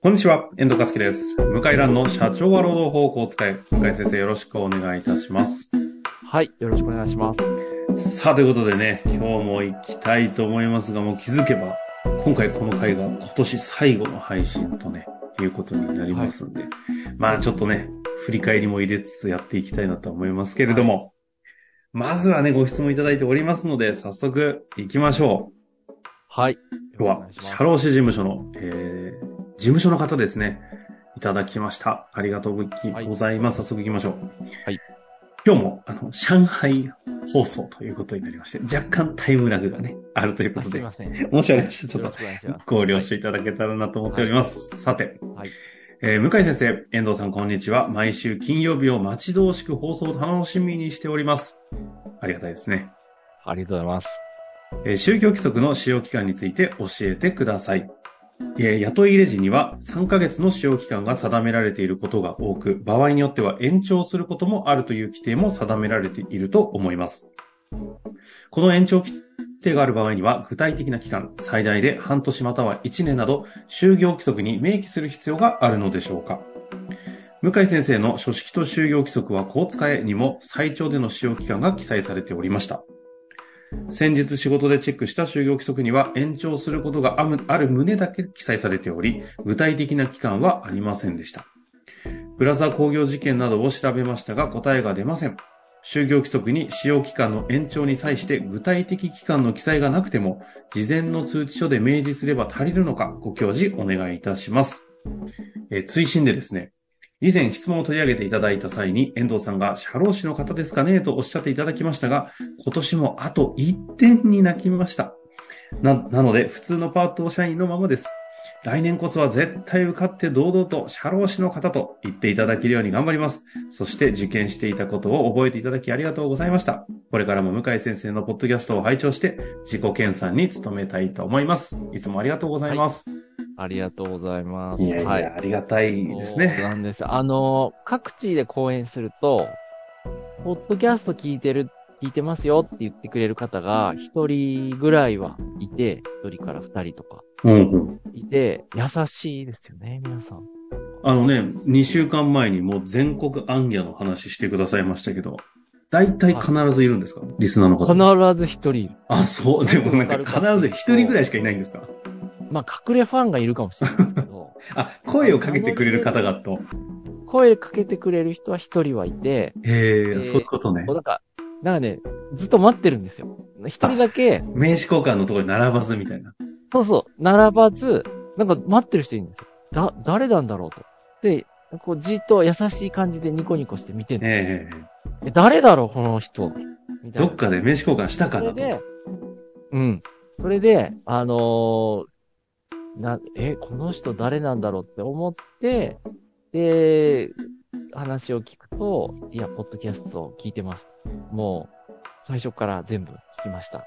こんにちは、遠藤和樹です。向井蘭の社長は労働法を使え。向井先生よろしくお願いいたします。はい、よろしくお願いします。さあ、ということでね、今日も行きたいと思いますが、もう気づけば、今回この回が今年最後の配信とね、いうことになりますんで、まあちょっとね、振り返りも入れつつやっていきたいなと思いますけれども、まずはね、ご質問いただいておりますので、早速行きましょう。はい。今日は、社労士事務所の、えー、事務所の方ですね。いただきました。ありがとうございます。早速行きましょう。はい。今日も、あの、上海放送ということになりまして、若干タイムラグがね、あるということですい、ません。申し訳ないです。ちょっと。ご了承いただけたらなと思っております。さて、はい。えー向井先生、遠藤さんこんにちは。毎週金曜日を待ち遠しく放送を楽しみにしております。ありがたいですね。ありがとうございます。えー宗教規則の使用期間について教えてください。え雇い入れ時には3ヶ月の使用期間が定められていることが多く、場合によっては延長することもあるという規定も定められていると思います。この延長規定がある場合には、具体的な期間、最大で半年または1年など、就業規則に明記する必要があるのでしょうか向井先生の書式と就業規則はこう使えにも最長での使用期間が記載されておりました。先日仕事でチェックした就業規則には延長することがある旨だけ記載されており、具体的な期間はありませんでした。ブラザー工業事件などを調べましたが答えが出ません。就業規則に使用期間の延長に際して具体的期間の記載がなくても、事前の通知書で明示すれば足りるのか、ご教示お願いいたします。え追伸でですね、以前質問を取り上げていただいた際に、遠藤さんが社労士の方ですかね？とおっしゃっていただきましたが、今年もあと1点に泣きました。な、なので、普通のパート社員のままです。来年こそは絶対受かって堂々と社労士の方と言っていただけるように頑張ります。そして受験していたことを覚えていただきありがとうございました。これからも向井先生のポッドキャストを拝聴して、自己研鑽に努めたいと思います。いつもありがとうございます。ありがとうございます。い、やいや、はい。ありがたいですそうなね。んです。あの、各地で講演すると、ポッドキャスト聞いてる、聞いてますよって言ってくれる方が、一人ぐらいはいて、一人から二人とかうんうん。いて、優しいですよね、皆さん。あのね、2週間前にもう全国アンギャの話してくださいましたけど、大体必ずいるんですか、リスナーの方。必ず一人いる。あ、そう。でもなんか必ず一人ぐらいしかいないんですか？まあ、隠れファンがいるかもしれないけど、あ、声をかけてくれる方々と。声かけてくれる人は一人はいて、へえ、でそういうことね。なんか、なんかね、ずっと待ってるんですよ。一人だけ、名刺交換のところに並ばずみたいな。そうそう、並ばず、なんか待ってる人いるんですよ。だ、誰なんだろうと。で、こうじっと優しい感じでニコニコして見てる。えええ、誰だろう、この人。みたいな。どっかで名刺交換したかなと。それで、うん。それで、あのーな、え、この人誰なんだろうって思って、で、話を聞くと、いや、ポッドキャストを聞いてます。もう、最初から全部聞きました。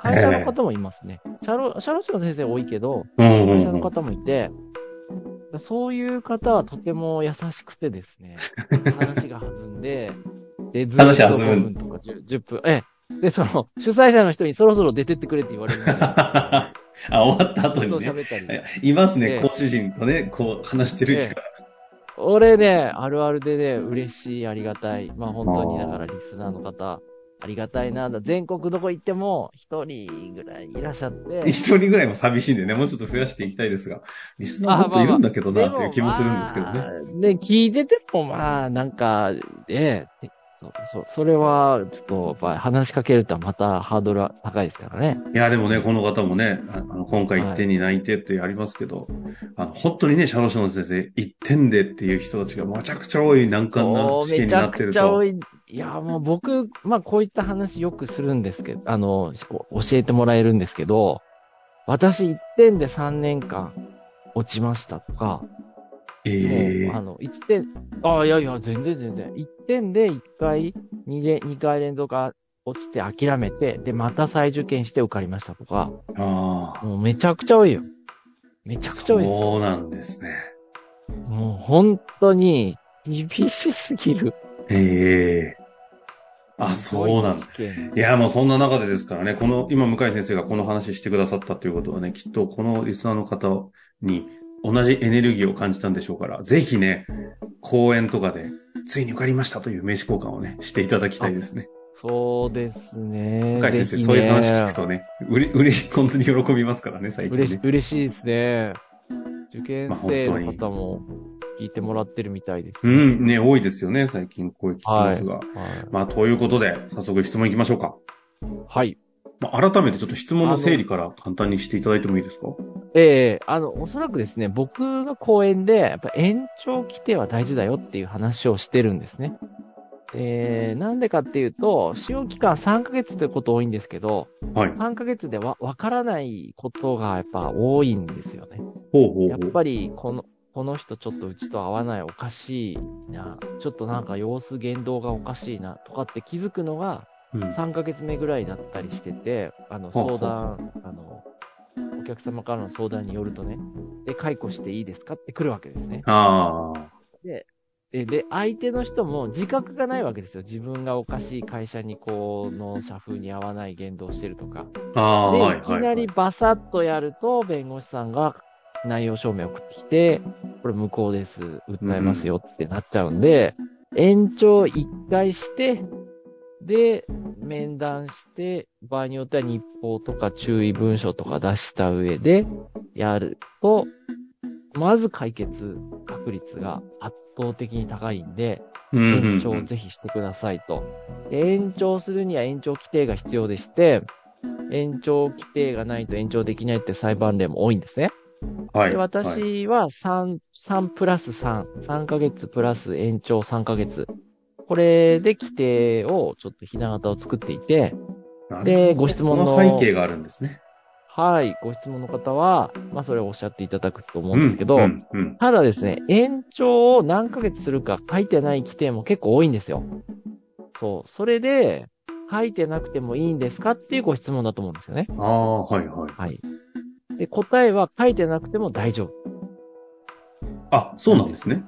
会社の方もいますね。社労、社労士の先生多いけど、うんうん会社のうん。方もいて、そういう方はとても優しくてですね、話が弾んで、で、ずっと話弾む5分とか 10, 10分、ええ。で、その、主催者の人にそろそろ出てってくれって言われる あ、終わった後にね。喋ったり。いますね、ええ講師陣とね、こう話してる人が。俺ね、あるあるでね、嬉しい、ありがたい。まあ本当に、だからリスナーの方、ありがたいな。全国どこ行っても、一人ぐらいいらっしゃって。一人ぐらいも寂しいんでね、もうちょっと増やしていきたいですが、リスナーもっといるんだけどなっていう気もするんですけどね。まあね、聞いててもまあ、なんか、ええ、そう、そう、それは、ちょっと、やっぱり話しかけるとはまたハードルは高いですからね。いや、でもね、この方もね、ああの今回1点に泣いてってありますけど、あの、本当にね、社労士の先生、1点でっていう人たちがめちゃくちゃ多い難関な試験めちゃくになってると。ちゃ多い。いや、もう僕、まあこういった話よくするんですけど、あの、教えてもらえるんですけど、私1点で3年間落ちましたとか、ええあの、1点、あいやいや、全然全然。1点で1回、2, で2回連続あ落ちて諦めて、で、また再受験して受かりましたとか、ああ。もうめちゃくちゃ多いよ。めちゃくちゃ多いです。そうなんですね。もう本当に厳しすぎる。ええあ、そうなんだ。いや、もうそんな中でですからね、この、今、向井先生がこの話してくださったということはね、きっとこのリスナーの方に、同じエネルギーを感じたんでしょうから、ぜひね、講演とかで、ついに受かりましたという名刺交換をね、していただきたいですね。そうですね。深井先生、ねそういう話聞くとね、うれ、うれし、本当に喜びますからね、最近嬉しね。嬉しいですね。受験まあ生の方も聞いてもらってるみたいです。うん、ね、多いですよね、最近声聞きますが。はい。まあ、ということで、早速質問いきましょうか。はい。まあ、改めてちょっと質問の整理から簡単にしていただいてもいいですか？ええあの、おそらくですね、僕が講演で、やっぱ延長規定は大事だよっていう話をしてるんですね。えー、なんでかっていうと、使用期間3ヶ月ってこと多いんですけど、はい。3ヶ月でわ、わからないことがやっぱ多いんですよね。ほうほうやっほう。ぱり、この、この人ちょっとうちと合わないおかしいな、ちょっとなんか様子言動がおかしいな、とかって気づくのがうん3ヶ月目ぐらいだったりしてて、あの、相談、あの、お客様からの相談によるとね、で、解雇していいですかって来るわけですね。ああ。で、で、相手の人も自覚がないわけですよ。自分がおかしい会社にこの社風に合わない言動してるとか。で、はい。いきなりバサッとやると、弁護士さんが内容証明を送ってきて、これ無効です。訴えますよってなっちゃうんで、延長一回して、で、面談して、場合によっては日報とか注意文書とか出した上で、やると、まず解決確率が圧倒的に高いんで、延長をぜひしてくださいと。で延長するには延長規定が必要でして、延長規定がないと延長できないって裁判例も多いんですね。はい。で、はい私は3、3プラス3、3ヶ月プラス延長3ヶ月。これで規定をちょっとひな形を作っていて、でご質問のその背景があるんですね。はい、ご質問の方は、まあそれをおっしゃっていただくと思うんですけど、うんうんただですね、延長を何ヶ月するか書いてない規定も結構多いんですよ。そう。それで、書いてなくてもいいんですかっていうご質問だと思うんですよね。ああ、はいはい。はい。で、答えは書いてなくても大丈夫。あ、そうなんですね。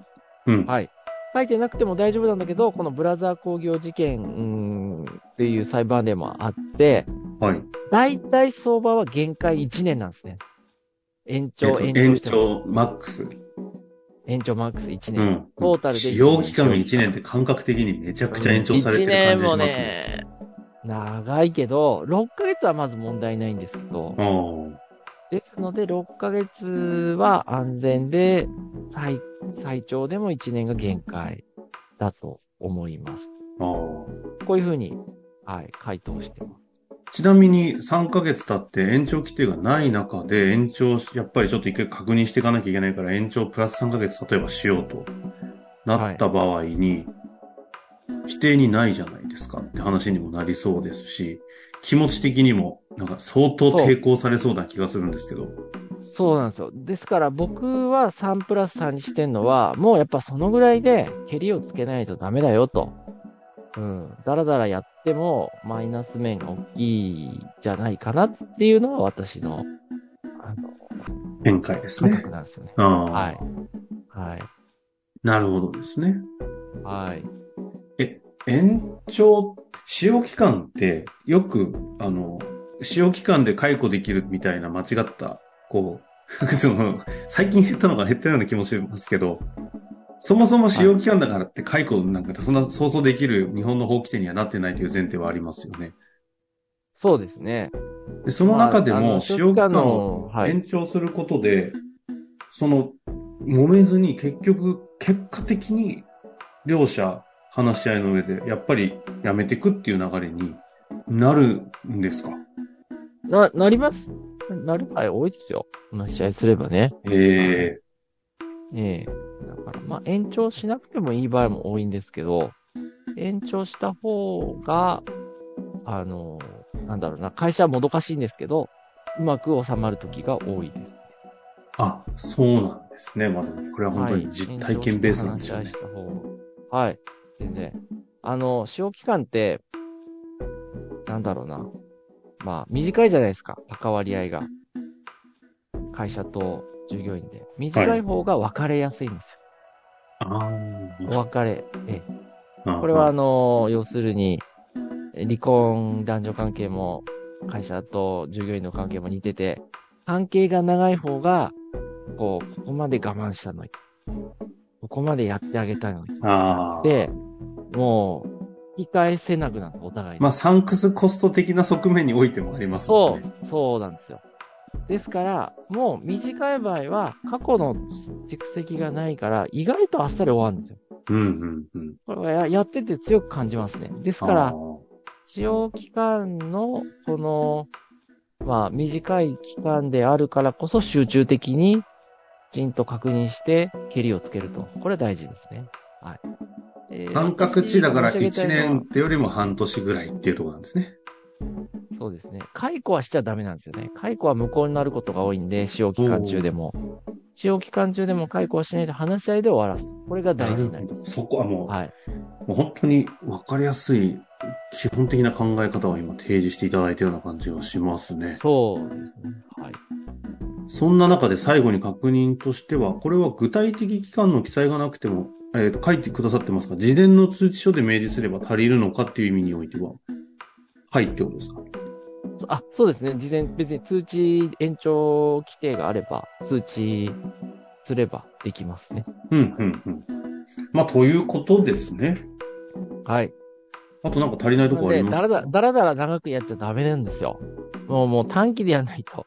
うん。はい。書いてなくても大丈夫なんだけど、このブラザー工業事件、っていう裁判例もあって、はい。大体相場は限界1年なんですね。延えっ長、と延延長しても。長マックス。延長マックス1年。うん。トータルで使用期間が1年って感覚的にめちゃくちゃ延長されてる感じしますね。1年もね、長いけど、6ヶ月はまず問題ないんですけど、あですので、6ヶ月は安全で、最、最長でも1年が限界だと思います。あ。ああ。こういうふうに、はい、回答してます。ちなみに3ヶ月経って延長規定がない中で延長し、やっぱりちょっと一回確認していかなきゃいけないから延長プラス3ヶ月例えばしようとなった場合に、規定にないじゃないですかって話にもなりそうですし、気持ち的にもなんか相当抵抗されそうな気がするんですけど。そうなんですよ。ですから僕は3プラス3にしてんのは、もうやっぱそのぐらいで、蹴りをつけないとダメだよと。うん。だらだらやっても、マイナス面が大きいじゃないかなっていうのは私の、あの、見解です感ね。覚なんですよね。はい。はい。なるほどですね。はい。え、延長、使用期間って、よく、あの、使用期間で解雇できるみたいな間違った、こう、その、最近減ったのが減ったような気もしますけど、そもそも使用期間だからって解雇なんかってそんな想像できる日本の法規定にはなってないという前提はありますよね。そうですね。でその中でもの使用期間を。延長することで、その、揉めずに結局、結果的に、両者話し合いの上で、やっぱりやめていくっていう流れになるんですか？な、なります。なる場合多いですよ。話し合いすればね。ええええだから、まあ、延長しなくてもいい場合も多いんですけど、延長した方が、あの、なんだろうな、会社はもどかしいんですけど、うまく収まる時が多いです。あ、そうなんですね。まあでも、これは本当に実体験ベースなんでしょうねはい。全然。あの、使用期間って、なんだろうな。まあ、短いじゃないですか。関わり合いが。会社と従業員で。短い方が別れやすいんですあよ。お別れ。え。これは、あの、要するに、え離婚、男女関係も、会社と従業員の関係も似てて、関係が長い方が、こう、ここまで我慢したのに、ここまでやってあげたのに。で、もう、引き返せなくなった、お互いに。まあ、サンクスコスト的な側面においてもありますもんね。そう、そうなんですよ。ですから、もう短い場合は、過去の蓄積がないから、意外とあっさり終わるんですよ。うんうんうん。これはややってて強く感じますね。ですかあら、ー使用期間の、この、まあ、短い期間であるからこそ集中的に、きちんと確認して、蹴りをつけると。これは大事ですね。はい。えー感覚値だから1申し上げたいのは年ってよりも半年ぐらいっていうところなんですね。そうですね。解雇はしちゃダメなんですよね。解雇は無効になることが多いんで、使用期間中でも。使用期間中でも解雇はしないで話し合いで終わらす。これが大事になります。そこはもう、はい。もう本当に分かりやすい基本的な考え方を今提示していただいたような感じがしますね。そうですね。はい。そんな中で最後に確認としては、これは具体的期間の記載がなくても、えっ、と、書いてくださってますか？事前の通知書で明示すれば足りるのかっていう意味においては、はいってことですか？あ、そうですね。事前、別に通知延長規定があれば、通知すればできますね。うん、うん、うん。まあ、ということですね。はい。あとなんか足りないところありで、ます？かだらだら、だらだら長くやっちゃダメなんですよ。もう、もう短期でやらないと。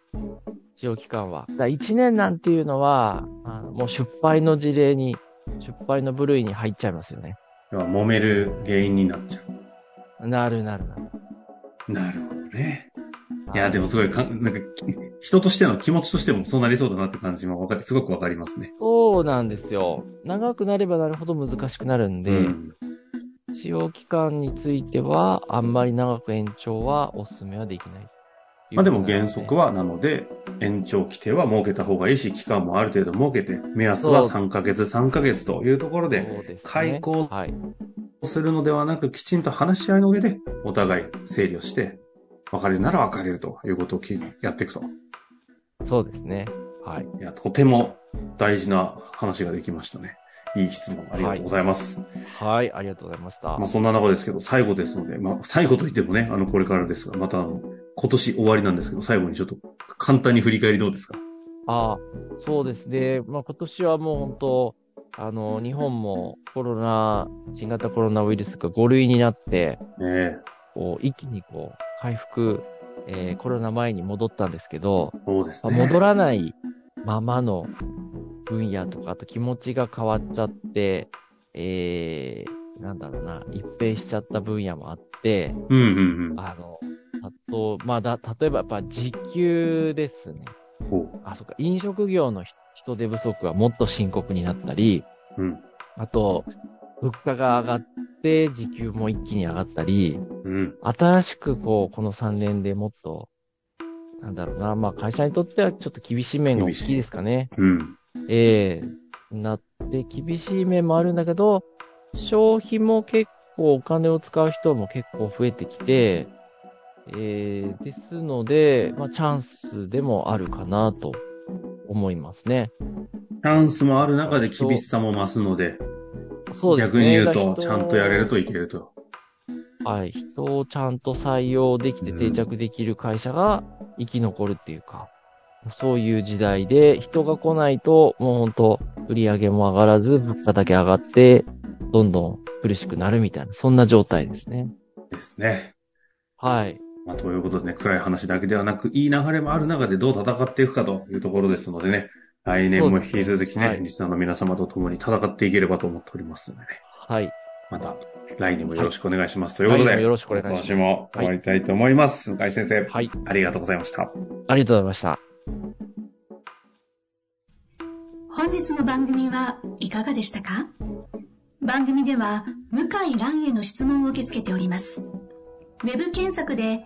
使用期間は。だ1年なんていうのは、あのもう出敗の事例に、出敗の部類に入っちゃいますよね。揉める原因になっちゃなるなるなる。う。なるほどね。いや、でもすごいかん、なんか、き人としての気持ちとしてもそうなりそうだなって感じもわかり、すごくわかりますね。そうなんですよ。長くなればなるほど難しくなるんで、うん使用期間については、あんまり長く延長はお勧めはできない。まあでも原則はなので、延長規定は設けた方がいいし、期間もある程度設けて、目安は3ヶ月、3ヶ月というところで、開講はい。するのではなく、きちんと話し合いの上で、お互い整理をして、別れるなら別れるということをきやっていくと。そうですね。はい。いや、とても大事な話ができましたね。いい質問ありがとうございます。はい、ありがとうございました。まあそんな中ですけど、最後ですので、まあ最後といってもね、あの、これからですが、またあの、今年終わりなんですけど、最後にちょっと簡単に振り返りどうですか？ああ、そうですね。まあ今年はもう本当、あの、日本もコロナ、新型コロナウイルスが5類になって、ねえ。こう、一気にこう、回復、えーコロナ前に戻ったんですけど、そうですね。まあ戻らないままの分野とか、あと気持ちが変わっちゃって、えー、なんだろうな、一変しちゃった分野もあって、うんうんうん。あの、あと、まあだ、例えばやっぱ時給ですね。ほあ、そっか、飲食業の人人手不足はもっと深刻になったり、う。うん。あと、物価が上がって時給も一気に上がったり、うん。新しくこう、この3年でもっと、なんだろうな、まあ会社にとってはちょっと厳しい面が大きいですかね。うん。ええなって厳しい面もあるんだけど、消費も結構お金を使う人も結構増えてきて、えー、ですので、まあチャンスでもあるかなと思いますね。チャンスもある中で厳しさも増すので、そうですね。逆に言うと、ちゃんとやれるといけると。はい。人をちゃんと採用できて定着できる会社が生き残るっていうか、そういう時代で人が来ないと、もう本当売り上げも上がらず、物価だけ上がって、どんどん苦しくなるみたいな、そんな状態ですね。ですね。はい。まあ、ということでね、暗い話だけではなく、いい流れもある中でどう戦っていくかというところですのでね、来年も引き続きね、はいリスナーの皆様と共に戦っていければと思っておりますのでね、はい。また来年もよろしくお願いします。ということで、よろしくお願いします今年も終わりたいと思います。向井先生、はい。ありがとうございました。ありがとうございました。本日の番組はいかがでしたか？番組では向井蘭への質問を受け付けております。ウェブ検索で